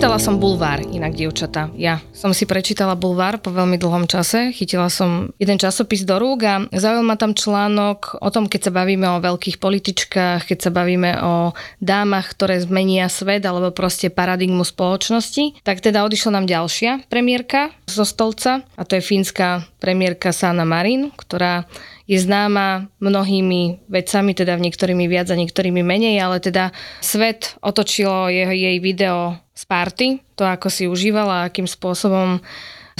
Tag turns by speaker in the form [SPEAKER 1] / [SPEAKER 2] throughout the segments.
[SPEAKER 1] Čítala som bulvár, inak dievčata. Ja som si prečítala bulvár po veľmi dlhom čase. Chytila som jeden časopis do rúk a zaujal ma tam článok o tom, keď sa bavíme o veľkých političkách, keď sa bavíme o dámach, ktoré zmenia svet alebo proste paradigmu spoločnosti. Tak teda odišla nám ďalšia premiérka zo stolca a to je fínska premiérka Sana Marin, ktorá je známa mnohými vecami, teda niektorými viac a niektorými menej, ale teda svet otočilo jeho, jej video z party, to ako si užívala, akým spôsobom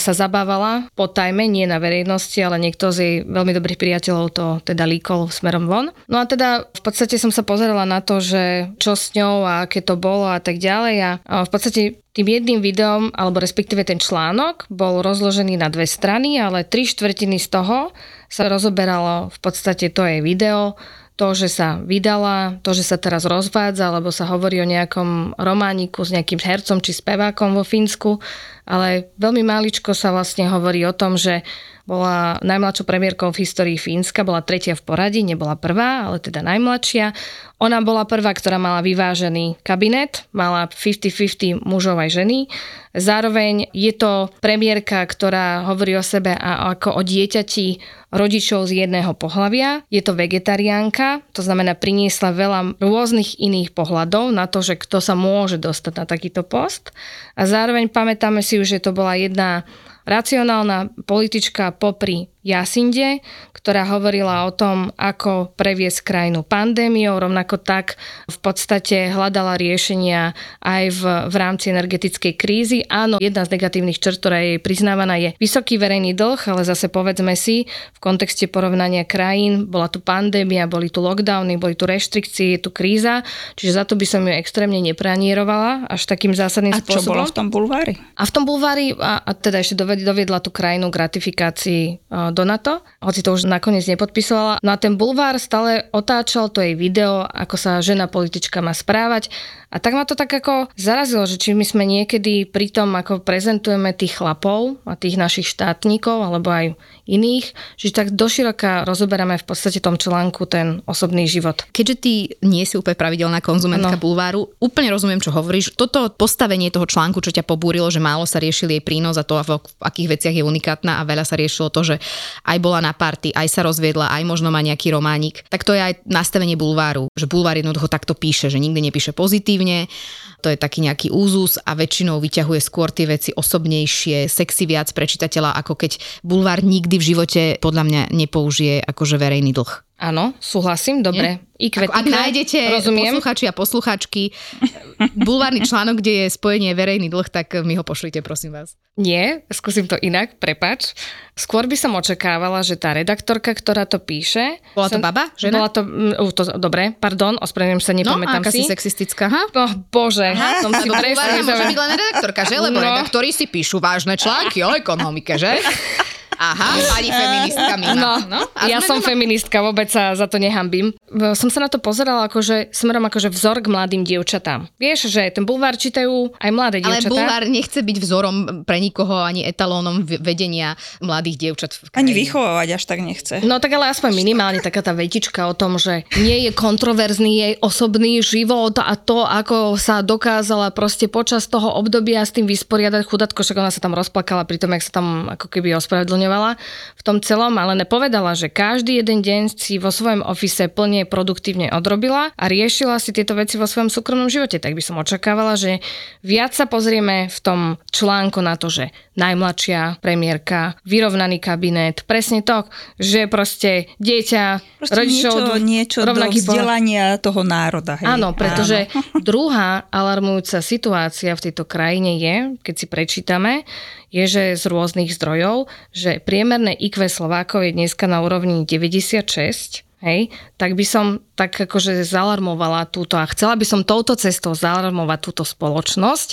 [SPEAKER 1] sa zabávala po tajme, nie na verejnosti, ale niekto z jej veľmi dobrých priateľov to teda líkol smerom von. No a teda v podstate som sa pozerala na to, že čo s ňou a aké to bolo a tak ďalej a v podstate tým jedným videom, alebo respektíve ten článok, bol rozložený na dve strany, ale tri štvrtiny z toho sa rozoberalo v podstate to jej video, to, že sa vydala, to, že sa teraz rozvádza, alebo sa hovorí o nejakom romániku s nejakým hercom či spevákom vo Fínsku, ale veľmi máličko sa vlastne hovorí o tom, že bola najmladšou premiérkou v histórii Fínska, bola tretia v poradí, nebola prvá, ale teda najmladšia. Ona bola prvá, ktorá mala vyvážený kabinet, mala 50-50 mužov aj ženy. Zároveň je to premiérka, ktorá hovorí o sebe ako o dieťati rodičov z jedného pohľavia. Je to vegetariánka, to znamená priniesla veľa rôznych iných pohľadov na to, že kto sa môže dostať na takýto post. A zároveň pamätáme si už, že to bola jedna racionálna politička popri Jasinde, ktorá hovorila o tom, ako previesť krajinu pandémiou, rovnako tak v podstate hľadala riešenia aj v, v rámci energetickej krízy. Áno, jedna z negatívnych črt, ktorá je priznávaná, je vysoký verejný dlh, ale zase povedzme si, v kontexte porovnania krajín, bola tu pandémia, boli tu lockdowny, boli tu reštrikcie, je tu kríza, čiže za to by som ju extrémne nepranierovala až takým zásadným
[SPEAKER 2] a
[SPEAKER 1] spôsobom.
[SPEAKER 2] A čo bolo v tom bulvári?
[SPEAKER 1] A v tom bulvári, a, a teda ešte doviedla tú krajinu k ratifikácii do NATO, hoci to už nakoniec nepodpisovala. No a ten bulvár stále otáčal to jej video, ako sa žena politička má správať a tak ma to tak ako zarazilo, že či my sme niekedy pri tom, ako prezentujeme tých chlapov a tých našich štátnikov, alebo aj iných, že tak doširoka rozoberáme v podstate tom článku ten osobný život.
[SPEAKER 3] Keďže ty nie si úplne pravidelná konzumentka no. bulváru, úplne rozumiem, čo hovoríš. Toto postavenie toho článku, čo ťa pobúrilo, že málo sa riešili jej prínos a to, v akých veciach je unikátna a veľa sa riešilo to, že aj bola na party, aj sa rozviedla, aj možno má nejaký románik. Tak to je aj nastavenie bulváru, že bulvár jednoducho takto píše, že nikdy nepíše pozitív pozitívne, to je taký nejaký úzus a väčšinou vyťahuje skôr tie veci osobnejšie, sexy viac pre čitateľa, ako keď bulvár nikdy v živote podľa mňa nepoužije akože verejný dlh.
[SPEAKER 1] Áno, súhlasím, dobre.
[SPEAKER 3] Ako, ak nájdete rozumiem. posluchači a posluchačky bulvárny článok, kde je spojenie verejný dlh, tak mi ho pošlite, prosím vás.
[SPEAKER 1] Nie, skúsim to inak, prepač. Skôr by som očakávala, že tá redaktorka, ktorá to píše...
[SPEAKER 3] Bola to baba? Žena?
[SPEAKER 1] Bola to, uh, to dobre, pardon, ospravedlňujem sa, nepamätám
[SPEAKER 3] no, si. No, sexistická, ha?
[SPEAKER 1] Oh, bože, Aha, som si
[SPEAKER 3] presne... Môže byť len redaktorka, že? Lebo no. redaktori si píšu vážne články o ekonomike, že? Aha, pani feministka Mima.
[SPEAKER 1] No, no ja som doma... feministka, vôbec sa za to nehambím. Som sa na to pozerala akože smerom akože vzor k mladým dievčatám. Vieš, že ten bulvár čítajú aj mladé dievčatá.
[SPEAKER 3] Ale bulvár nechce byť vzorom pre nikoho ani etalónom vedenia mladých dievčat.
[SPEAKER 2] Ani vychovávať až tak nechce.
[SPEAKER 1] No tak ale aspoň minimálne taká tá vetička o tom, že nie je kontroverzný jej osobný život a to, ako sa dokázala proste počas toho obdobia s tým vysporiadať chudatko, však ona sa tam rozplakala pri tom, jak sa tam ako keby ospravedlňovala zúčastňovala v tom celom, ale nepovedala, že každý jeden deň si vo svojom ofise plne produktívne odrobila a riešila si tieto veci vo svojom súkromnom živote. Tak by som očakávala, že viac sa pozrieme v tom článku na to, že najmladšia premiérka, vyrovnaný kabinet, presne to, že proste dieťa, proste rodičov,
[SPEAKER 2] niečo, niečo do vzdelania toho národa. Hej.
[SPEAKER 1] Áno, pretože Áno. druhá alarmujúca situácia v tejto krajine je, keď si prečítame, je, že z rôznych zdrojov, že priemerné IQ Slovákov je dneska na úrovni 96, hej, tak by som tak akože zalarmovala túto a chcela by som touto cestou zalarmovať túto spoločnosť,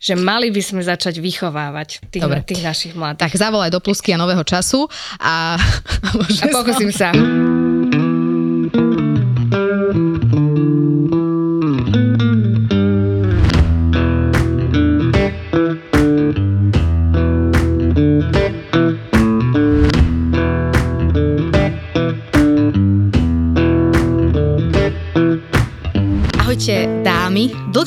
[SPEAKER 1] že mali by sme začať vychovávať tých, Dobre. tých našich mladých.
[SPEAKER 3] Tak zavolaj do plusky a nového času a...
[SPEAKER 1] a pokúsim sa.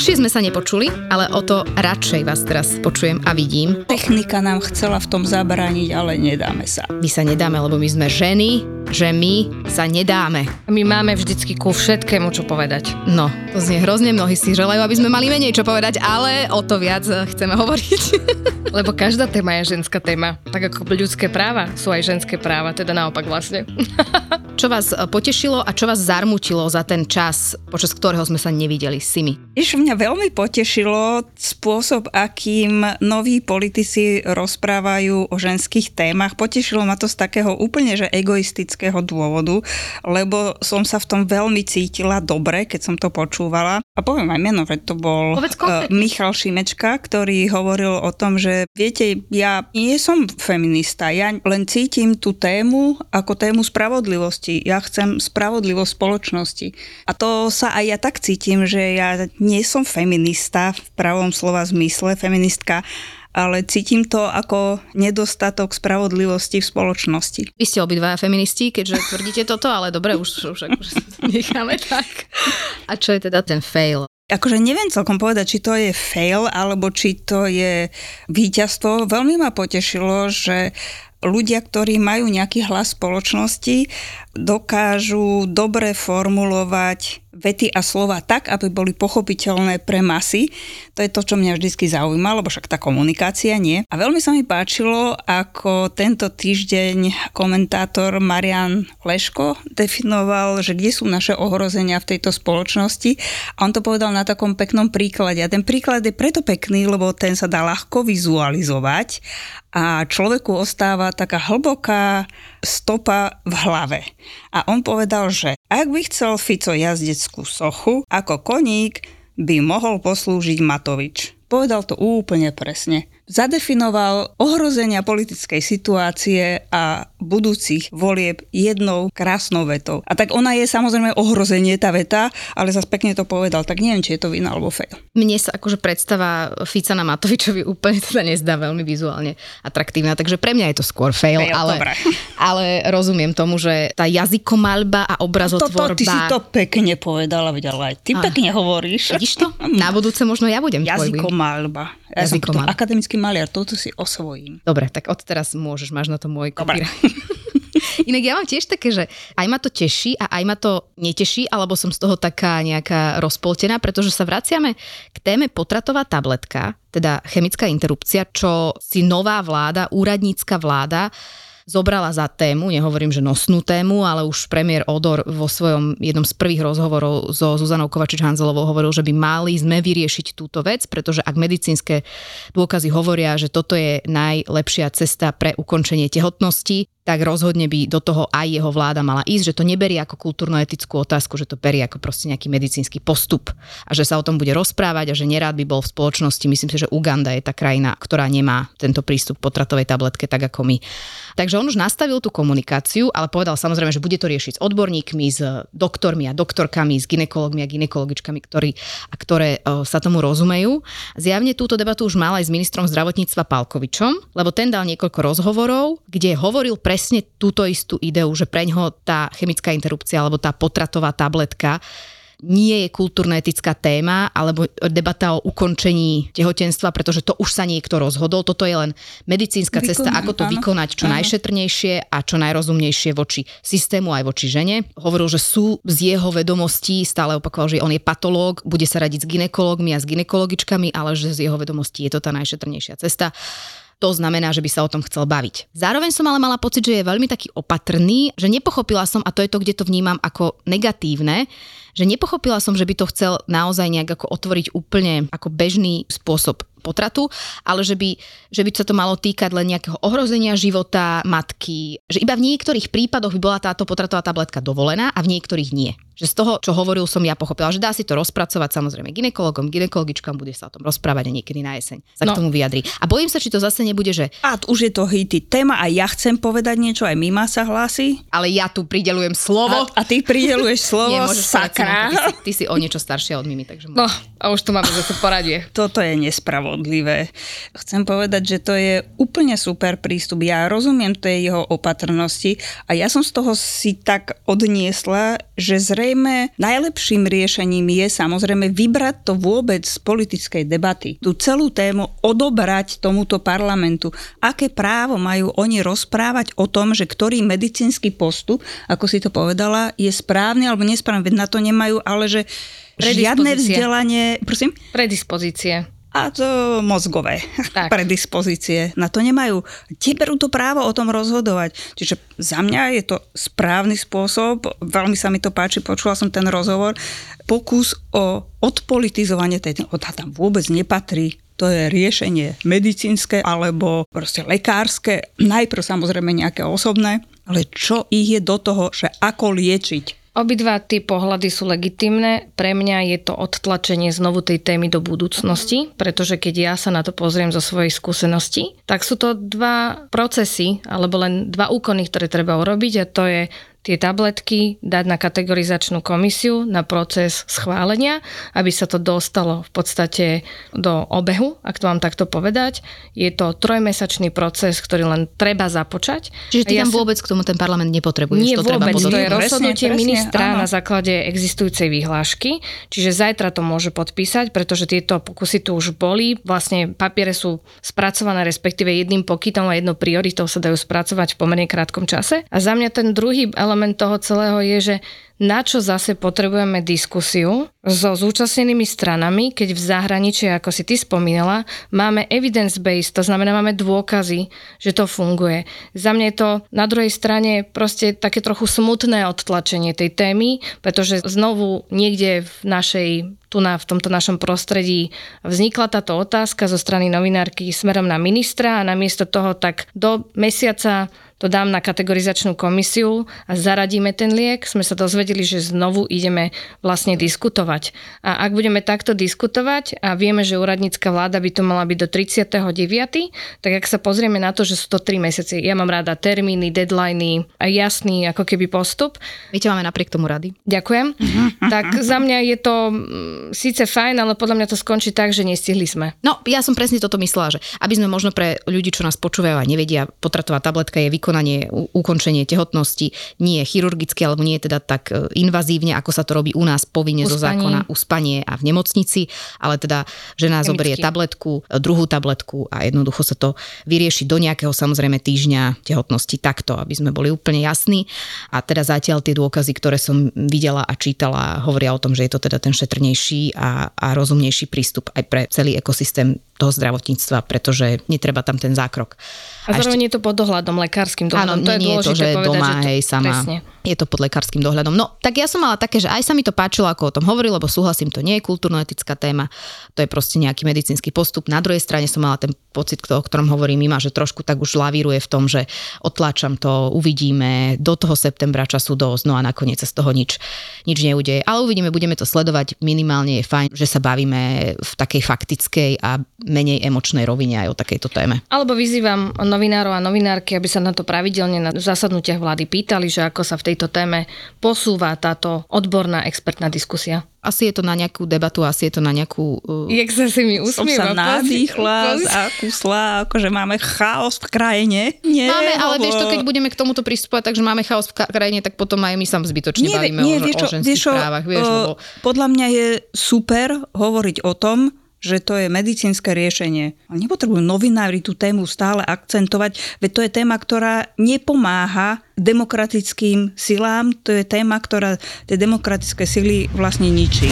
[SPEAKER 3] പക്ഷെ sme sa nepočuli, ale o to radšej vás teraz počujem a vidím.
[SPEAKER 2] Technika nám chcela v tom zabrániť, ale nedáme sa.
[SPEAKER 3] My sa nedáme, lebo my sme ženy, že my sa nedáme.
[SPEAKER 1] My máme vždycky ku všetkému čo povedať.
[SPEAKER 3] No, to znie hrozne, mnohí si želajú, aby sme mali menej čo povedať, ale o to viac chceme hovoriť.
[SPEAKER 1] Lebo každá téma je ženská téma. Tak ako ľudské práva sú aj ženské práva, teda naopak vlastne.
[SPEAKER 3] Čo vás potešilo a čo vás zarmutilo za ten čas, počas ktorého sme sa nevideli s Simi?
[SPEAKER 2] Iš mňa veľmi potešilo spôsob, akým noví politici rozprávajú o ženských témach. Potešilo ma to z takého úplne že egoistického dôvodu, lebo som sa v tom veľmi cítila dobre, keď som to počúvala. A poviem aj meno, že to bol uh, Michal Šimečka, ktorý hovoril o tom, že viete, ja nie som feminista, ja len cítim tú tému ako tému spravodlivosti. Ja chcem spravodlivosť spoločnosti. A to sa aj ja tak cítim, že ja nie som feminista v pravom slova zmysle, feministka, ale cítim to ako nedostatok spravodlivosti v spoločnosti.
[SPEAKER 3] Vy ste obidvaja feministi, keďže tvrdíte toto, ale dobre, už, už, už necháme tak. A čo je teda ten fail?
[SPEAKER 2] Akože neviem celkom povedať, či to je fail, alebo či to je víťazstvo. Veľmi ma potešilo, že ľudia, ktorí majú nejaký hlas spoločnosti, dokážu dobre formulovať vety a slova tak, aby boli pochopiteľné pre masy. To je to, čo mňa vždy zaujíma, lebo však tá komunikácia nie. A veľmi sa mi páčilo, ako tento týždeň komentátor Marian Leško definoval, že kde sú naše ohrozenia v tejto spoločnosti. A on to povedal na takom peknom príklade. A ten príklad je preto pekný, lebo ten sa dá ľahko vizualizovať a človeku ostáva taká hlboká stopa v hlave. A on povedal, že ak by chcel Fico jazdeckú sochu, ako koník by mohol poslúžiť Matovič. Povedal to úplne presne zadefinoval ohrozenia politickej situácie a budúcich volieb jednou krásnou vetou. A tak ona je samozrejme ohrozenie tá veta, ale zase pekne to povedal, tak neviem, či je to vina alebo fail.
[SPEAKER 3] Mne sa akože predstava Fica na Matovičovi úplne teda nezdá veľmi vizuálne atraktívna, takže pre mňa je to skôr fail, fail ale, ale rozumiem tomu, že tá jazykomalba a obrazotvorba...
[SPEAKER 2] Toto ty si to pekne povedala, ale aj ty ah. pekne hovoríš.
[SPEAKER 3] Vidíš to? Na budúce možno ja budem
[SPEAKER 2] Jazykomalba. Ja Jazykomalba. akademický maliar, toto si osvojím.
[SPEAKER 3] Dobre, tak odteraz môžeš, máš na to môj kopíra. Inak ja mám tiež také, že aj ma to teší a aj ma to neteší, alebo som z toho taká nejaká rozpoltená, pretože sa vraciame k téme potratová tabletka, teda chemická interrupcia, čo si nová vláda, úradnícka vláda zobrala za tému, nehovorím, že nosnú tému, ale už premiér Odor vo svojom jednom z prvých rozhovorov so Zuzanou Kovačič-Hanzelovou hovoril, že by mali sme vyriešiť túto vec, pretože ak medicínske dôkazy hovoria, že toto je najlepšia cesta pre ukončenie tehotnosti, tak rozhodne by do toho aj jeho vláda mala ísť, že to neberie ako kultúrno-etickú otázku, že to berie ako proste nejaký medicínsky postup a že sa o tom bude rozprávať a že nerád by bol v spoločnosti. Myslím si, že Uganda je tá krajina, ktorá nemá tento prístup k potratovej tabletke tak ako my. Takže on už nastavil tú komunikáciu, ale povedal samozrejme, že bude to riešiť s odborníkmi, s doktormi a doktorkami, s ginekologmi a ginekologičkami, ktorí, a ktoré o, sa tomu rozumejú. Zjavne túto debatu už mal aj s ministrom zdravotníctva Palkovičom, lebo ten dal niekoľko rozhovorov, kde hovoril pre presne túto istú ideu, že preňho tá chemická interrupcia alebo tá potratová tabletka nie je kultúrno-etická téma alebo debata o ukončení tehotenstva, pretože to už sa niekto rozhodol. Toto je len medicínska Vykonám, cesta, ako to áno, vykonať čo áno. najšetrnejšie a čo najrozumnejšie voči systému aj voči žene. Hovoril, že sú z jeho vedomostí, stále opakoval, že on je patológ, bude sa radiť s ginekologmi a s ginekologičkami, ale že z jeho vedomostí je to tá najšetrnejšia cesta to znamená, že by sa o tom chcel baviť. Zároveň som ale mala pocit, že je veľmi taký opatrný, že nepochopila som, a to je to, kde to vnímam ako negatívne, že nepochopila som, že by to chcel naozaj nejak ako otvoriť úplne ako bežný spôsob potratu, ale že by, že by sa to malo týkať len nejakého ohrozenia života matky, že iba v niektorých prípadoch by bola táto potratová tabletka dovolená a v niektorých nie. Že z toho, čo hovoril, som ja pochopila, že dá si to rozpracovať samozrejme ginekologom, ginekologičkám, bude sa o tom rozprávať niekedy na jeseň sa no. k tomu vyjadri. A bojím sa, či to zase nebude, že...
[SPEAKER 2] A už je to hity téma a ja chcem povedať niečo, aj Mima sa hlási.
[SPEAKER 3] Ale ja tu pridelujem slovo.
[SPEAKER 2] A, a ty prideluješ slovo, Nie, sakra.
[SPEAKER 3] Ty si, ty si o niečo staršia od Mimi, takže...
[SPEAKER 1] No, a už tu máme zase poradie.
[SPEAKER 2] Toto je nespravodlivé. Chcem povedať, že to je úplne super prístup. Ja rozumiem tej jeho opatrnosti a ja som z toho si tak odniesla, že zrejme zrejme najlepším riešením je samozrejme vybrať to vôbec z politickej debaty. Tú celú tému odobrať tomuto parlamentu. Aké právo majú oni rozprávať o tom, že ktorý medicínsky postup, ako si to povedala, je správny alebo nesprávny. Veď na to nemajú, ale že žiadne vzdelanie... Prosím?
[SPEAKER 1] Predispozície
[SPEAKER 2] a to mozgové tak. predispozície. Na to nemajú. Tie berú to právo o tom rozhodovať. Čiže za mňa je to správny spôsob, veľmi sa mi to páči, počula som ten rozhovor, pokus o odpolitizovanie tej, o tam vôbec nepatrí to je riešenie medicínske alebo proste lekárske, najprv samozrejme nejaké osobné, ale čo ich je do toho, že ako liečiť
[SPEAKER 1] Obidva tie pohľady sú legitimné. Pre mňa je to odtlačenie znovu tej témy do budúcnosti, pretože keď ja sa na to pozriem zo svojej skúsenosti, tak sú to dva procesy, alebo len dva úkony, ktoré treba urobiť a to je tie tabletky dať na kategorizačnú komisiu na proces schválenia, aby sa to dostalo v podstate do obehu, ak to mám takto povedať. Je to trojmesačný proces, ktorý len treba započať.
[SPEAKER 3] Čiže ty ja tam vôbec k tomu ten parlament nepotrebuješ?
[SPEAKER 1] Nie
[SPEAKER 3] to
[SPEAKER 1] vôbec,
[SPEAKER 3] treba
[SPEAKER 1] to je rozhodnutie presne, ministra áno. na základe existujúcej vyhlášky, čiže zajtra to môže podpísať, pretože tieto pokusy tu už boli. Vlastne papiere sú spracované, respektíve jedným pokytom a jednou prioritou sa dajú spracovať v pomerne krátkom čase. A za mňa ten druhý element toho celého je, že na čo zase potrebujeme diskusiu so zúčastnenými stranami, keď v zahraničí, ako si ty spomínala, máme evidence-based, to znamená, máme dôkazy, že to funguje. Za mňa je to na druhej strane proste také trochu smutné odtlačenie tej témy, pretože znovu niekde v našej tu na, v tomto našom prostredí vznikla táto otázka zo strany novinárky smerom na ministra a namiesto toho tak do mesiaca to dám na kategorizačnú komisiu a zaradíme ten liek. Sme sa dozvedeli, že znovu ideme vlastne diskutovať. A ak budeme takto diskutovať a vieme, že úradnícka vláda by to mala byť do 39., tak ak sa pozrieme na to, že sú to 3 mesiace, ja mám rada termíny, deadliny a jasný ako keby postup.
[SPEAKER 3] My ťa máme napriek tomu rady.
[SPEAKER 1] Ďakujem. tak za mňa je to mm, síce fajn, ale podľa mňa to skončí tak, že nestihli sme.
[SPEAKER 3] No, ja som presne toto myslela, že aby sme možno pre ľudí, čo nás počúvajú a nevedia, potratová tabletka je výkon vykonanie, ukončenie tehotnosti nie je chirurgicky alebo nie je teda tak e, invazívne, ako sa to robí u nás povinne zo zákona uspanie a v nemocnici, ale teda žena Chemicky. zoberie tabletku, e, druhú tabletku a jednoducho sa to vyrieši do nejakého samozrejme týždňa tehotnosti takto, aby sme boli úplne jasní. A teda zatiaľ tie dôkazy, ktoré som videla a čítala, hovoria o tom, že je to teda ten šetrnejší a, a rozumnejší prístup aj pre celý ekosystém toho zdravotníctva, pretože netreba tam ten zákrok.
[SPEAKER 1] A, a zároveň ešte... je to pod dohľadom, lekárskym dohľadom.
[SPEAKER 3] Áno, to nie je, je to, že povedať, doma, že to... hej, sama. Presne. Je to pod lekárskym dohľadom. No, tak ja som mala také, že aj sa mi to páčilo, ako o tom hovoril, lebo súhlasím, to nie je kultúrno-etická téma, to je proste nejaký medicínsky postup. Na druhej strane som mala ten pocit, o ktorom hovorí Mima, že trošku tak už lavíruje v tom, že otláčam to, uvidíme, do toho septembra času dosť, no a nakoniec sa z toho nič, nič neudeje. Ale uvidíme, budeme to sledovať, minimálne je fajn, že sa bavíme v takej faktickej a menej emočnej rovine aj o takejto téme.
[SPEAKER 1] Alebo vyzývam novinárov a novinárky, aby sa na to pravidelne na zasadnutiach vlády pýtali, že ako sa v tejto téme posúva táto odborná expertná diskusia.
[SPEAKER 3] Asi je to na nejakú debatu, asi je to na nejakú...
[SPEAKER 1] Uh... Jak sa si mi usmieva.
[SPEAKER 2] Som sa nadýchla a kusla, akože máme chaos v krajine. Nie,
[SPEAKER 3] máme, ale vieš to, keď budeme k tomuto pristupovať, takže máme chaos v krajine, tak potom aj my sa zbytočne nie, bavíme nie, o, vieš čo, o ženských vieš čo, právach. Vieš, uh, lebo...
[SPEAKER 2] Podľa mňa je super hovoriť o tom, že to je medicínske riešenie. Ale nepotrebujú novinári tú tému stále akcentovať, veď to je téma, ktorá nepomáha demokratickým silám, to je téma, ktorá tie demokratické sily vlastne ničí.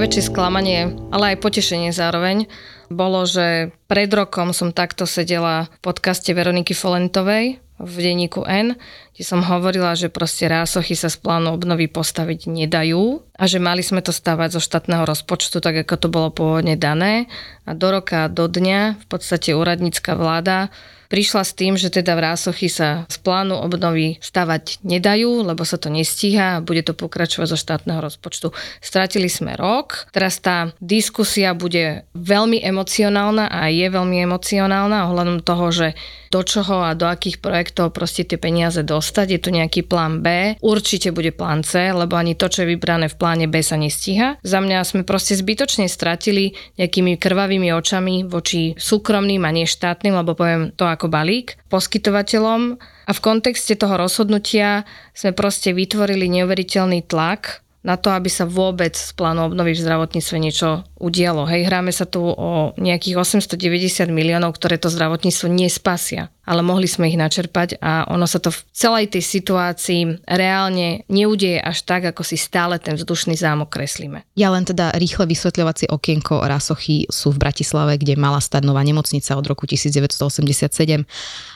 [SPEAKER 1] Najväčšie sklamanie, ale aj potešenie zároveň, bolo, že pred rokom som takto sedela v podcaste Veroniky Folentovej v denníku N, kde som hovorila, že proste rásochy sa z plánu obnovy postaviť nedajú a že mali sme to stavať zo štátneho rozpočtu, tak ako to bolo pôvodne dané. A do roka, do dňa v podstate úradnícka vláda prišla s tým, že teda v Rásochy sa z plánu obnovy stavať nedajú, lebo sa to nestíha a bude to pokračovať zo štátneho rozpočtu. Stratili sme rok, teraz tá diskusia bude veľmi emocionálna a je veľmi emocionálna ohľadom toho, že do čoho a do akých projektov proste tie peniaze dostať. Je tu nejaký plán B, určite bude plán C, lebo ani to, čo je vybrané v pláne B sa nestíha. Za mňa sme proste zbytočne stratili nejakými krvavými očami voči súkromným a neštátnym, lebo poviem to ako balík, poskytovateľom a v kontexte toho rozhodnutia sme proste vytvorili neuveriteľný tlak na to, aby sa vôbec z plánu obnovy v zdravotníctve niečo udialo. Hej, hráme sa tu o nejakých 890 miliónov, ktoré to zdravotníctvo nespasia ale mohli sme ich načerpať a ono sa to v celej tej situácii reálne neudeje až tak, ako si stále ten vzdušný zámok kreslíme.
[SPEAKER 3] Ja len teda rýchle vysvetľovacie okienko Rasochy sú v Bratislave, kde mala stať nová nemocnica od roku 1987.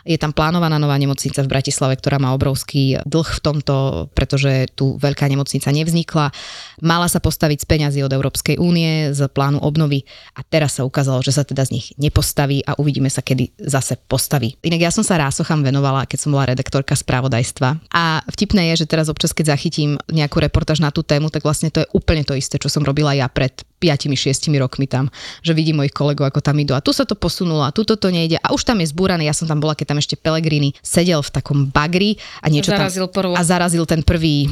[SPEAKER 3] Je tam plánovaná nová nemocnica v Bratislave, ktorá má obrovský dlh v tomto, pretože tu veľká nemocnica nevznikla. Mala sa postaviť z peňazí od Európskej únie, z plánu obnovy a teraz sa ukázalo, že sa teda z nich nepostaví a uvidíme sa, kedy zase postaví. Inak ja som sa rásocham venovala, keď som bola redaktorka správodajstva. A vtipné je, že teraz občas, keď zachytím nejakú reportáž na tú tému, tak vlastne to je úplne to isté, čo som robila ja pred 5-6 rokmi tam, že vidím mojich kolegov, ako tam idú a tu sa to posunulo a tu to nejde a už tam je zbúrané. Ja som tam bola, keď tam ešte Pelegrini sedel v takom bagri a niečo
[SPEAKER 1] zarazil
[SPEAKER 3] tam... Prvú. A zarazil ten prvý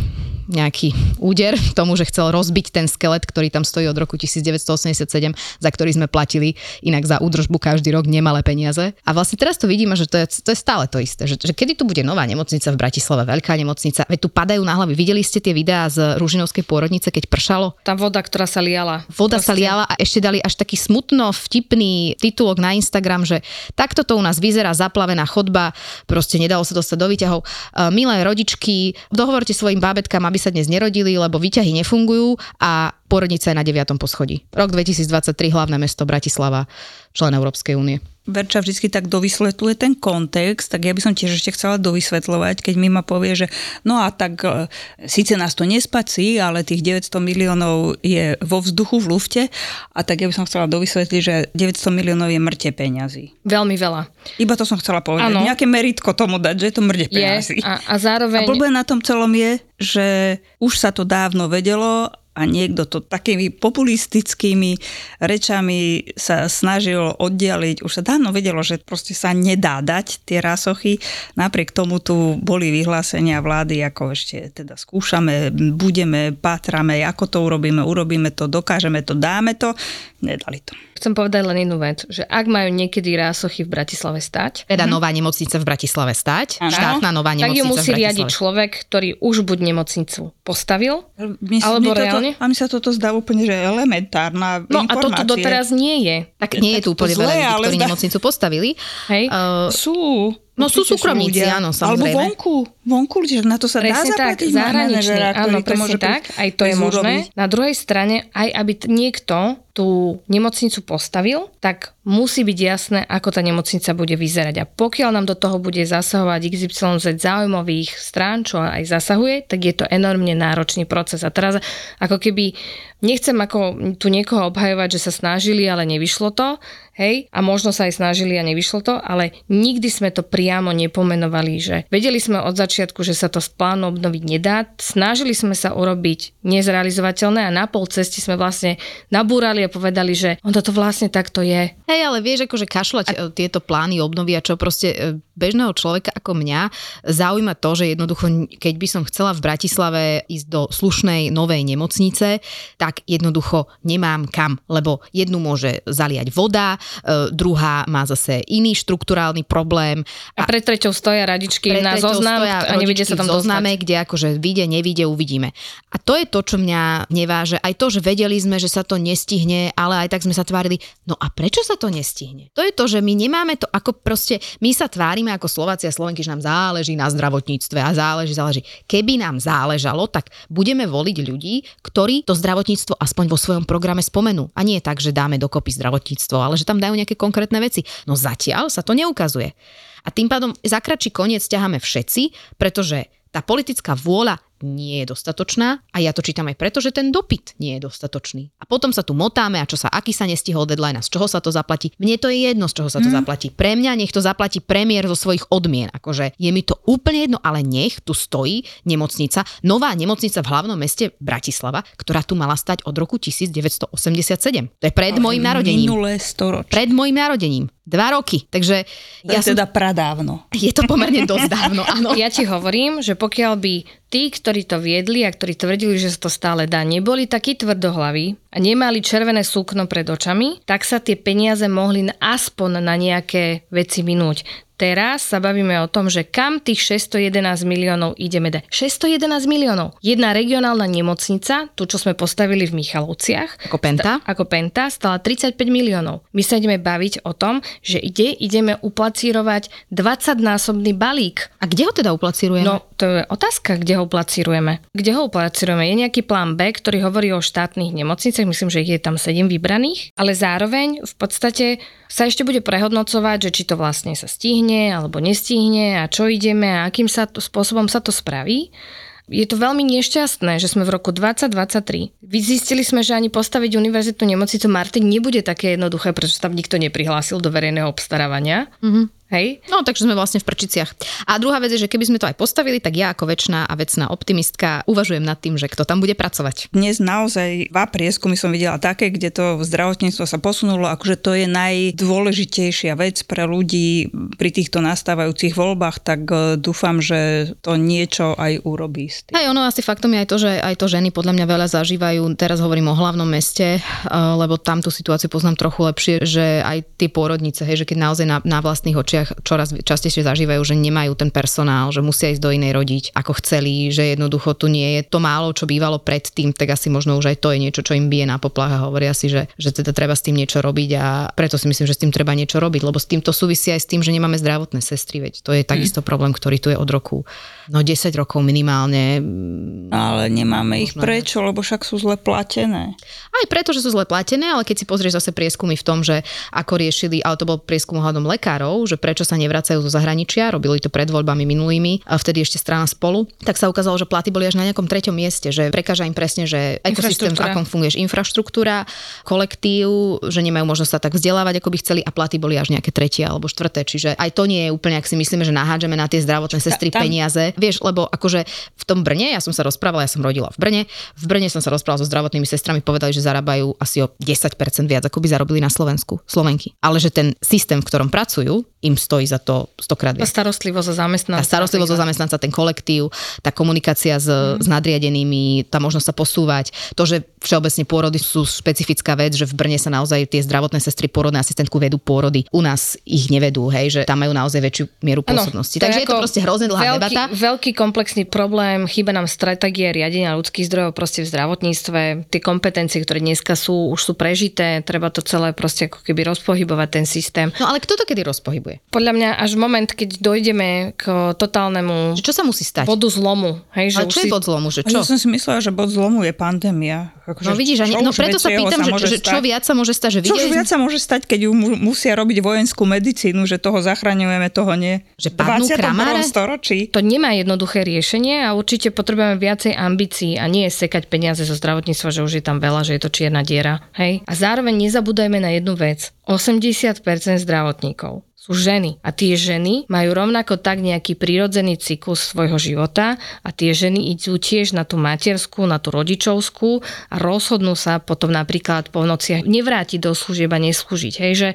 [SPEAKER 3] nejaký úder tomu, že chcel rozbiť ten skelet, ktorý tam stojí od roku 1987, za ktorý sme platili inak za údržbu každý rok nemalé peniaze. A vlastne teraz to vidíme, že to je, to je stále to isté, že, že kedy tu bude nová nemocnica v Bratislave, veľká nemocnica, veď tu padajú na hlavy. Videli ste tie videá z Ružinovskej pôrodnice, keď pršalo?
[SPEAKER 1] Tá voda, ktorá sa liala.
[SPEAKER 3] Voda Proste. sa liala a ešte dali až taký smutno vtipný titulok na Instagram, že takto to u nás vyzerá zaplavená chodba, proste nedalo sa dostať do výťahov. E, milé rodičky, dohovorte svojim bábetkám, aby sa dnes nerodili, lebo výťahy nefungujú a porodnica je na 9. poschodí. Rok 2023, hlavné mesto Bratislava, člen Európskej únie.
[SPEAKER 2] Verča vždy tak dovysvetľuje ten kontext, tak ja by som tiež ešte chcela dovysvetľovať, keď mi ma povie, že no a tak e, síce nás to nespací, ale tých 900 miliónov je vo vzduchu, v lufte, a tak ja by som chcela dovysvetliť, že 900 miliónov je mŕte peňazí.
[SPEAKER 1] Veľmi veľa.
[SPEAKER 2] Iba to som chcela povedať. Ano. Nejaké meritko tomu dať, že je to mŕte peňazí.
[SPEAKER 1] a, a zároveň...
[SPEAKER 2] A blbé na tom celom je, že už sa to dávno vedelo a niekto to takými populistickými rečami sa snažil oddialiť. Už sa dávno vedelo, že proste sa nedá dať tie rásochy. Napriek tomu tu boli vyhlásenia vlády, ako ešte teda skúšame, budeme, pátrame, ako to urobíme, urobíme to, dokážeme to, dáme to. Nedali to.
[SPEAKER 1] Chcem povedať len jednu vec, že ak majú niekedy rásochy v Bratislave stať...
[SPEAKER 3] Teda mm-hmm. nová nemocnica v Bratislave stať, ano. štátna nová nemocnica
[SPEAKER 1] Tak ju musí riadiť človek, ktorý už buď nemocnicu postavil, Myslím, alebo reálne.
[SPEAKER 2] Toto, a mi sa toto zdá úplne, že elementárna
[SPEAKER 1] No a toto doteraz nie je.
[SPEAKER 3] Tak nie je tu úplne veľa ľudí, ktorí nemocnicu postavili.
[SPEAKER 2] Hej. Uh, sú.
[SPEAKER 3] No sú súkromníci, áno, samozrejme.
[SPEAKER 2] Alebo vonku, vonku, že na to sa presne dá zaplatiť.
[SPEAKER 1] Tak, zahraničný, áno, presne tak, aj to je možné. Na druhej strane, aj aby niekto tú nemocnicu postavil, tak musí byť jasné, ako tá nemocnica bude vyzerať. A pokiaľ nám do toho bude zasahovať XYZ záujmových strán, čo aj zasahuje, tak je to enormne náročný proces. A teraz ako keby, nechcem ako tu niekoho obhajovať, že sa snažili, ale nevyšlo to, hej, a možno sa aj snažili a nevyšlo to, ale nikdy sme to priamo nepomenovali, že vedeli sme od začiatku, že sa to z plánu obnoviť nedá, snažili sme sa urobiť nezrealizovateľné a na pol cesty sme vlastne nabúrali a povedali, že ono to vlastne takto je.
[SPEAKER 3] Hej, ale vieš, akože kašľať a... E, tieto plány obnovy a čo proste e, bežného človeka ako mňa zaujíma to, že jednoducho, keď by som chcela v Bratislave ísť do slušnej novej nemocnice, tak jednoducho nemám kam, lebo jednu môže zaliať voda, e, druhá má zase iný štrukturálny problém.
[SPEAKER 1] A, a pred treťou stoja radičky na zoznam a nevidie sa tam
[SPEAKER 3] zozname, dostať. kde akože vyjde, nevidie, uvidíme. A to je to, čo mňa neváže. Aj to, že vedeli sme, že sa to nestihne, ale aj tak sme sa tvárili, no a prečo sa to nestihne? To je to, že my nemáme to, ako proste, my sa tvárime ako Slováci a Slovenky, že nám záleží na zdravotníctve a záleží, záleží. Keby nám záležalo, tak budeme voliť ľudí, ktorí to zdravotníctvo aspoň vo svojom programe spomenú. A nie tak, že dáme dokopy zdravotníctvo, ale že tam dajú nejaké konkrétne veci. No zatiaľ sa to neukazuje. A tým pádom za kratší koniec ťaháme všetci, pretože tá politická vôľa nie je dostatočná a ja to čítam aj preto, že ten dopyt nie je dostatočný. A potom sa tu motáme a čo sa, aký sa nestihol deadline a z čoho sa to zaplatí. Mne to je jedno, z čoho sa to mm. zaplatí. Pre mňa nech to zaplatí premiér zo svojich odmien. Akože je mi to úplne jedno, ale nech tu stojí nemocnica, nová nemocnica v hlavnom meste Bratislava, ktorá tu mala stať od roku 1987. To je pred mojim narodením.
[SPEAKER 2] Minulé storočie.
[SPEAKER 3] Pred mojim narodením. Dva roky. Takže
[SPEAKER 2] to ja je som... teda pradávno.
[SPEAKER 3] Je to pomerne dosť dávno, áno.
[SPEAKER 1] Ja ti hovorím, že pokiaľ by tí, ktorí to viedli a ktorí tvrdili, že sa to stále dá, neboli takí tvrdohlaví a nemali červené súkno pred očami, tak sa tie peniaze mohli aspoň na nejaké veci minúť teraz sa bavíme o tom, že kam tých 611 miliónov ideme dať. 611 miliónov. Jedna regionálna nemocnica, tu čo sme postavili v Michalovciach.
[SPEAKER 3] Ako Penta?
[SPEAKER 1] Sta- ako Penta, stala 35 miliónov. My sa ideme baviť o tom, že ide, ideme uplacírovať 20-násobný balík.
[SPEAKER 3] A kde ho teda uplacírujeme?
[SPEAKER 1] No, to je otázka, kde ho uplacírujeme. Kde ho uplacírujeme? Je nejaký plán B, ktorý hovorí o štátnych nemocniciach, myslím, že ich je tam 7 vybraných, ale zároveň v podstate sa ešte bude prehodnocovať, že či to vlastne sa stihne alebo nestihne a čo ideme a akým sa to, spôsobom sa to spraví. Je to veľmi nešťastné, že sme v roku 2023. Vyzistili sme, že ani postaviť univerzitnú nemocnicu Martin nebude také jednoduché, pretože tam nikto neprihlásil do verejného obstarávania. Mm-hmm. Hej?
[SPEAKER 3] No, takže sme vlastne v prčiciach. A druhá vec je, že keby sme to aj postavili, tak ja ako väčšiná a vecná optimistka uvažujem nad tým, že kto tam bude pracovať.
[SPEAKER 2] Dnes naozaj dva prieskumy som videla také, kde to zdravotníctvo sa posunulo, akože to je najdôležitejšia vec pre ľudí pri týchto nastávajúcich voľbách, tak e, dúfam, že to niečo aj urobí. S tým.
[SPEAKER 3] Aj ono asi faktom je aj to, že aj to ženy podľa mňa veľa zažívajú. Teraz hovorím o hlavnom meste, e, lebo tam tú situáciu poznám trochu lepšie, že aj tie pôrodnice, hej, že keď naozaj na, na vlastných očiach médiách čoraz častejšie zažívajú, že nemajú ten personál, že musia ísť do inej rodiť, ako chceli, že jednoducho tu nie je to málo, čo bývalo predtým, tak asi možno už aj to je niečo, čo im bije na poplach a hovoria si, že, že teda treba s tým niečo robiť a preto si myslím, že s tým treba niečo robiť, lebo s tým to súvisí aj s tým, že nemáme zdravotné sestry, veď to je takisto mm. problém, ktorý tu je od roku, no 10 rokov minimálne.
[SPEAKER 2] Ale nemáme ich prečo, lebo však sú zle platené.
[SPEAKER 3] Aj preto, že sú zle platené, ale keď si pozrieš zase prieskumy v tom, že ako riešili, ale to bol prieskum ohľadom lekárov, že prečo sa nevracajú zo zahraničia, robili to pred voľbami minulými, a vtedy ešte strana spolu, tak sa ukázalo, že platy boli až na nejakom treťom mieste, že prekáža im presne, že ekosystém, v akom funguje infraštruktúra, kolektív, že nemajú možnosť sa tak vzdelávať, ako by chceli a platy boli až nejaké tretie alebo štvrté. Čiže aj to nie je úplne, ak si myslíme, že nahádžeme na tie zdravotné sestry tam... peniaze. Vieš, lebo akože v tom Brne, ja som sa rozprávala, ja som rodila v Brne, v Brne som sa rozprávala so zdravotnými sestrami, povedali, že zarábajú asi o 10% viac, ako by zarobili na Slovensku, Slovenky. Ale že ten systém, v ktorom pracujú, im stojí za to stokrát viac.
[SPEAKER 1] Tá starostlivosť o zamestnanca.
[SPEAKER 3] Tá starostlivosť o zamestnanca, ten kolektív, tá komunikácia s, mm. s nadriadenými, tá možnosť sa posúvať. To, že všeobecne pôrody sú špecifická vec, že v Brne sa naozaj tie zdravotné sestry, pôrodné asistentku vedú pôrody. U nás ich nevedú, hej, že tam majú naozaj väčšiu mieru pôsobnosti. Ano, Takže je to proste hrozne dlhá
[SPEAKER 1] veľký,
[SPEAKER 3] debata.
[SPEAKER 1] Veľký komplexný problém, chýba nám stratégie riadenia ľudských zdrojov proste v zdravotníctve. Tie kompetencie, ktoré dneska sú, už sú prežité, treba to celé proste ako keby rozpohybovať ten systém.
[SPEAKER 3] No ale kto to kedy rozpohybuje?
[SPEAKER 1] Podľa mňa až moment, keď dojdeme k totálnemu
[SPEAKER 3] čo sa musí stať?
[SPEAKER 1] bodu zlomu. Hej,
[SPEAKER 3] že Ale čo je si... bod zlomu? Že čo?
[SPEAKER 2] Ja som si myslela, že bod zlomu je pandémia.
[SPEAKER 3] Akože, no vidíš, ani, no preto sa pýtam, sa že, že čo viac sa môže stať? Že
[SPEAKER 2] čo viac sa môže stať, keď ju musia robiť vojenskú medicínu, že toho zachraňujeme, toho nie.
[SPEAKER 3] Že padnú kramáre?
[SPEAKER 2] storočí.
[SPEAKER 1] To nemá jednoduché riešenie a určite potrebujeme viacej ambícií a nie sekať peniaze zo zdravotníctva, že už je tam veľa, že je to čierna diera. Hej? A zároveň nezabúdajme na jednu vec. 80% zdravotníkov sú ženy. A tie ženy majú rovnako tak nejaký prírodzený cyklus svojho života a tie ženy idú tiež na tú materskú, na tú rodičovskú a rozhodnú sa potom napríklad po nociach nevrátiť do služieb a neslúžiť. Hej, že,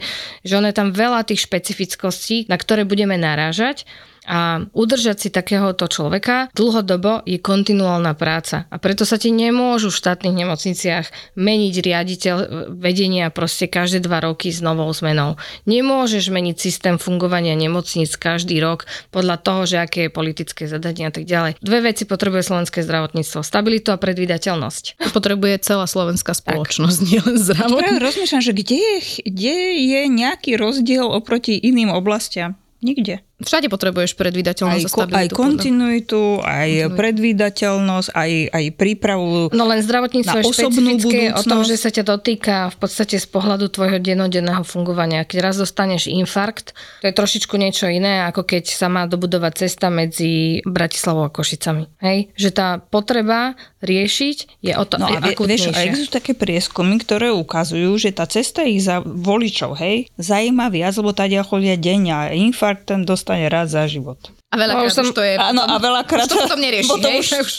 [SPEAKER 1] že ono je tam veľa tých špecifickostí, na ktoré budeme narážať a udržať si takéhoto človeka dlhodobo je kontinuálna práca. A preto sa ti nemôžu v štátnych nemocniciach meniť riaditeľ vedenia proste každé dva roky s novou zmenou. Nemôžeš meniť systém fungovania nemocníc každý rok podľa toho, že aké je politické zadanie a tak ďalej. Dve veci potrebuje slovenské zdravotníctvo. Stabilitu a predvydateľnosť.
[SPEAKER 3] Potrebuje celá slovenská spoločnosť, nielen zdravotníctvo.
[SPEAKER 2] Rozmýšľam, že kde je, kde je nejaký rozdiel oproti iným oblastiam? Nikde.
[SPEAKER 3] Všade potrebuješ predvídateľnosť
[SPEAKER 2] Aj,
[SPEAKER 3] a stabilitu.
[SPEAKER 2] aj kontinuitu, aj predvídateľnosť, aj, aj prípravu
[SPEAKER 1] No len zdravotníctvo je špecifické o tom, že sa ťa dotýka v podstate z pohľadu tvojho denodenného fungovania. Keď raz dostaneš infarkt, to je trošičku niečo iné, ako keď sa má dobudovať cesta medzi Bratislavou a Košicami. Hej? Že tá potreba riešiť je o to
[SPEAKER 2] No a vie, vieš, a existujú také prieskumy, ktoré ukazujú, že tá cesta ich za voličov, hej, zajíma viac, lebo tá chodia denne a infarkt ten dostane raz za život.
[SPEAKER 3] A veľakrát
[SPEAKER 1] No, už som-
[SPEAKER 3] už to je...
[SPEAKER 2] Áno, a veľakrát-
[SPEAKER 3] Už to potom nerieši,
[SPEAKER 2] potom
[SPEAKER 3] hej?
[SPEAKER 2] už-
[SPEAKER 3] Už,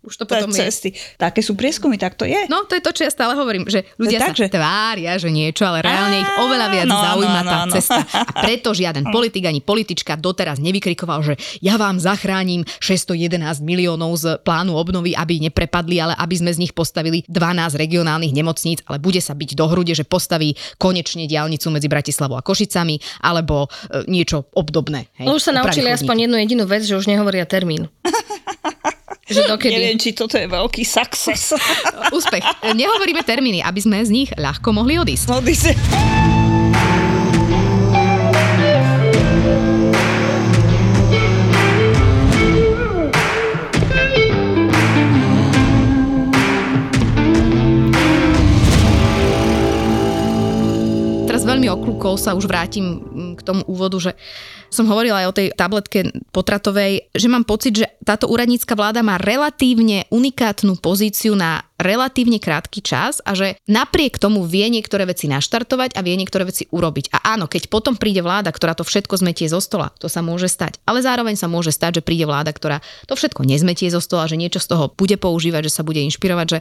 [SPEAKER 3] už to potom je.
[SPEAKER 2] cesty. Také sú prieskumy, tak to je.
[SPEAKER 3] No, to je to, čo ja stále hovorím, že ľudia
[SPEAKER 2] Takže-
[SPEAKER 3] sa tvária, že niečo, ale reálne ich oveľa viac
[SPEAKER 2] Áno,
[SPEAKER 3] zaujíma
[SPEAKER 2] áno,
[SPEAKER 3] tá
[SPEAKER 2] áno.
[SPEAKER 3] cesta. A preto žiaden politik ani politička doteraz nevykrikoval, že ja vám zachránim 611 miliónov z plánu obnovy, aby neprepadli, ale aby sme z nich postavili 12 regionálnych nemocníc, ale bude sa byť do hrude, že postaví konečne diálnicu medzi Bratislavou a Košicami, alebo e, niečo obdobné. Hej,
[SPEAKER 1] No už sa naučili aspoň jednu jedinú vec, že už nehovoria termín. že dokedy.
[SPEAKER 2] Neviem, či toto je veľký success.
[SPEAKER 3] Úspech. Nehovoríme termíny, aby sme z nich ľahko mohli odísť.
[SPEAKER 2] Odísť.
[SPEAKER 3] Veľmi oklukov sa už vrátim mm, k tomu úvodu, že som hovorila aj o tej tabletke potratovej, že mám pocit, že táto úradnícka vláda má relatívne unikátnu pozíciu na relatívne krátky čas a že napriek tomu vie niektoré veci naštartovať a vie niektoré veci urobiť. A áno, keď potom príde vláda, ktorá to všetko zmetie zo stola, to sa môže stať. Ale zároveň sa môže stať, že príde vláda, ktorá to všetko nezmetie zo stola, že niečo z toho bude používať, že sa bude inšpirovať, že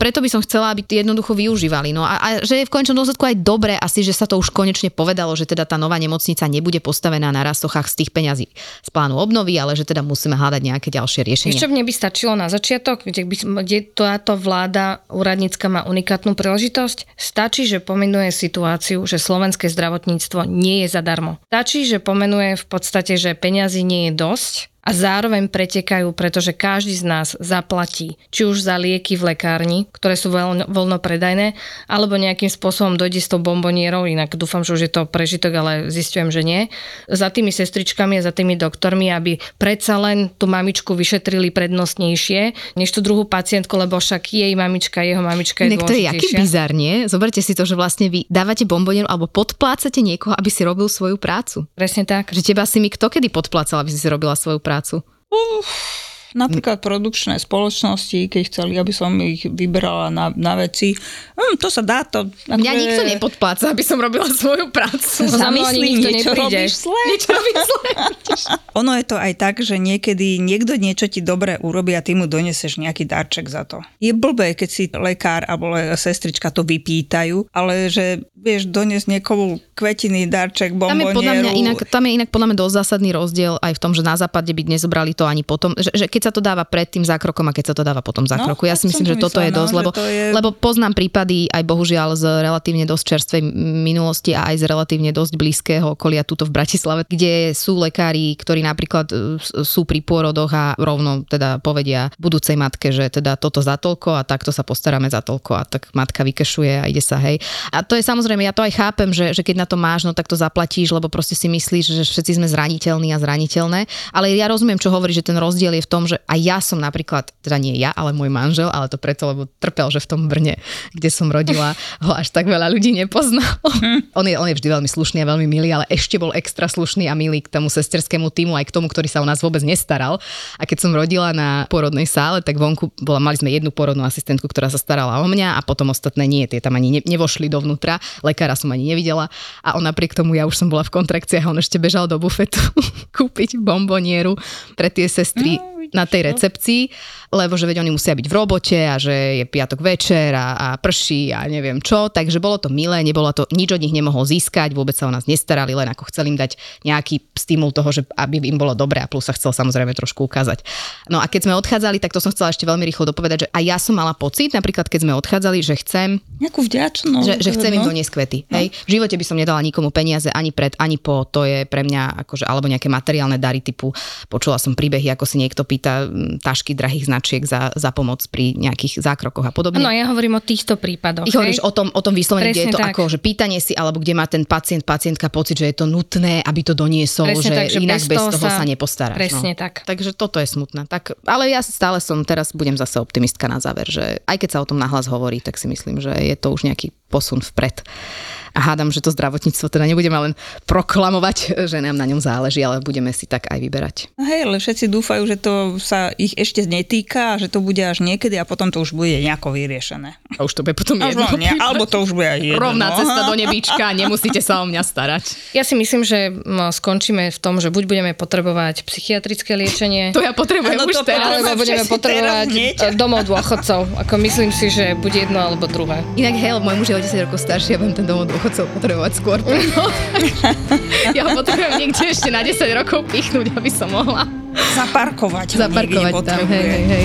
[SPEAKER 3] preto by som chcela, aby tie jednoducho využívali. No a, a že je v konečnom dôsledku aj dobre asi, že sa to už konečne povedalo, že teda tá nová nemocnica nebude postavená na rastochách z tých peňazí z plánu obnovy, ale že teda musíme hľadať nejaké ďalšie riešenie.
[SPEAKER 1] Ešte mne by stačilo na začiatok, kde, by, kde táto vláda úradnícka má unikátnu príležitosť. Stačí, že pomenuje situáciu, že slovenské zdravotníctvo nie je zadarmo. Stačí, že pomenuje v podstate, že peňazí nie je dosť a zároveň pretekajú, pretože každý z nás zaplatí, či už za lieky v lekárni, ktoré sú voľno, voľnopredajné, alebo nejakým spôsobom dojde s tou bombonierou, inak dúfam, že už je to prežitok, ale zistujem, že nie, za tými sestričkami a za tými doktormi, aby predsa len tú mamičku vyšetrili prednostnejšie, než tú druhú pacientku, lebo však jej mamička, jeho mamička je
[SPEAKER 3] Inak to je aký
[SPEAKER 1] dôležitejšia.
[SPEAKER 3] bizar, nie? Zoberte si to, že vlastne vy dávate bombonieru alebo podplácate niekoho, aby si robil svoju prácu.
[SPEAKER 1] Presne tak.
[SPEAKER 3] Že teba si mi kto kedy podplácal, aby si si robila svoju prácu? prácu? Uf.
[SPEAKER 2] Napríklad produkčné spoločnosti, keď chceli, aby som ich vybrala na, na veci. Hm, to sa dá, to...
[SPEAKER 3] Mňa
[SPEAKER 2] akože-
[SPEAKER 3] nikto nepodpláca, aby som robila svoju prácu.
[SPEAKER 2] Zamyslí, niečo
[SPEAKER 1] nepríde.
[SPEAKER 2] robíš zle.
[SPEAKER 3] Niečo robím zle.
[SPEAKER 2] Ono je to aj tak, že niekedy niekto niečo ti dobre urobí a ty mu doneseš nejaký darček za to. Je blbé, keď si lekár alebo le- sestrička to vypýtajú, ale že vieš doniesť niekomu kvetiny, darček,
[SPEAKER 3] Tam je
[SPEAKER 2] bombonieru.
[SPEAKER 3] podľa mňa inak, tam je inak podľa mňa dosť zásadný rozdiel aj v tom, že na západe by nezobrali to ani potom, že, že keď sa to dáva pred tým zákrokom a keď sa to dáva potom zákroku. ja
[SPEAKER 2] tak
[SPEAKER 3] si myslím, že
[SPEAKER 2] to
[SPEAKER 3] toto je dosť,
[SPEAKER 2] no,
[SPEAKER 3] lebo,
[SPEAKER 2] je-
[SPEAKER 3] lebo poznám prípady aj bohužiaľ z relatívne dosť čerstvej minulosti a aj z relatívne dosť blízkeho okolia tuto v Bratislave, kde sú lekári, ktorí napríklad e, sú pri pôrodoch a rovno teda povedia budúcej matke, že teda toto za toľko a takto sa postaráme za toľko a tak matka vykešuje a ide sa, hej. A to je samozrejme, ja to aj chápem, že, že keď na to máš, no tak to zaplatíš, lebo proste si myslíš, že všetci sme zraniteľní a zraniteľné. Ale ja rozumiem, čo hovorí, že ten rozdiel je v tom, že aj ja som napríklad, teda nie ja, ale môj manžel, ale to preto, lebo trpel, že v tom Brne, kde som rodila, ho až tak veľa ľudí nepoznalo. on, je, on je vždy veľmi slušný a veľmi milý, ale ešte bol extra slušný a milý k tomu sesterskému týmu, aj k tomu, ktorý sa o nás vôbec nestaral. A keď som rodila na porodnej sále, tak vonku bola, mali sme jednu porodnú asistentku, ktorá sa starala o mňa a potom ostatné nie, tie tam ani ne, nevošli dovnútra, lekára som ani nevidela a on napriek tomu ja už som bola v kontrakciách a on ešte bežal do bufetu kúpiť bombonieru pre tie sestry
[SPEAKER 2] vidíš,
[SPEAKER 3] na tej recepcii, lebo že veď oni musia byť v robote a že je piatok večer a, a prší a neviem čo, takže bolo to milé, nebolo to, nič od nich nemohol získať, vôbec sa o nás nestarali, len ako chceli im dať nejaký stimul toho, že aby im bolo dobre a plus sa chcel samozrejme trošku ukázať. No a keď sme odchádzali, tak to som chcela ešte veľmi rýchlo dopovedať, že aj ja som mala pocit, napríklad keď sme odchádzali, že chcem
[SPEAKER 2] Nejakú vďačnosť.
[SPEAKER 3] že, že chcem im
[SPEAKER 2] no.
[SPEAKER 3] doniesť kvety. Hej? V živote by som nedala nikomu peniaze ani pred, ani po. To je pre mňa akože, alebo nejaké materiálne dary typu, počula som príbehy, ako si niekto mm, tašky drahých značiek za, za pomoc pri nejakých zákrokoch a podobne.
[SPEAKER 1] No ja hovorím o týchto prípadoch.
[SPEAKER 3] Ich hovoríš o tom, o tom vyslovene, kde je to
[SPEAKER 1] tak.
[SPEAKER 3] ako, že pýtanie si, alebo kde má ten pacient, pacientka pocit, že je to nutné, aby to doniesol,
[SPEAKER 1] Presne
[SPEAKER 3] že,
[SPEAKER 1] tak, že
[SPEAKER 3] inak
[SPEAKER 1] bez
[SPEAKER 3] bez
[SPEAKER 1] toho
[SPEAKER 3] toho sa,
[SPEAKER 1] sa-
[SPEAKER 3] nepostaráš.
[SPEAKER 1] Presne
[SPEAKER 3] no.
[SPEAKER 1] tak.
[SPEAKER 3] Takže toto je smutné. Tak, ale ja stále som, teraz budem zase optimistka na záver, že aj keď sa o tom nahlas hovorí, tak si myslím, že je to už nejaký posun vpred. A hádam, že to zdravotníctvo teda nebudeme len proklamovať, že nám na ňom záleží, ale budeme si tak aj vyberať.
[SPEAKER 2] No Hej, ale všetci dúfajú, že to sa ich ešte netýka a že to bude až niekedy a potom to už bude nejako vyriešené.
[SPEAKER 3] A už to bude potom jedno.
[SPEAKER 2] len ne, alebo to už bude aj jedno.
[SPEAKER 3] Rovná
[SPEAKER 2] no.
[SPEAKER 3] cesta do nebíčka, nemusíte sa o mňa starať.
[SPEAKER 1] Ja si myslím, že no, skončíme v tom, že buď budeme potrebovať psychiatrické liečenie,
[SPEAKER 3] To ja potrebujem
[SPEAKER 2] Áno,
[SPEAKER 3] už
[SPEAKER 2] to
[SPEAKER 3] teraz.
[SPEAKER 1] alebo budeme potrebovať domov dôchodcov. Ako myslím si, že bude jedno alebo druhé.
[SPEAKER 3] Inak hej, môj muž je o 10 rokov starší, ja budem ten domov dôchodcov potrebovať skôr. No, ja ho potrebujem niekde ešte na 10 rokov pichnúť, aby som mohla
[SPEAKER 2] Zaparkovať
[SPEAKER 3] zaparkovať tam. Hej, hej, hej.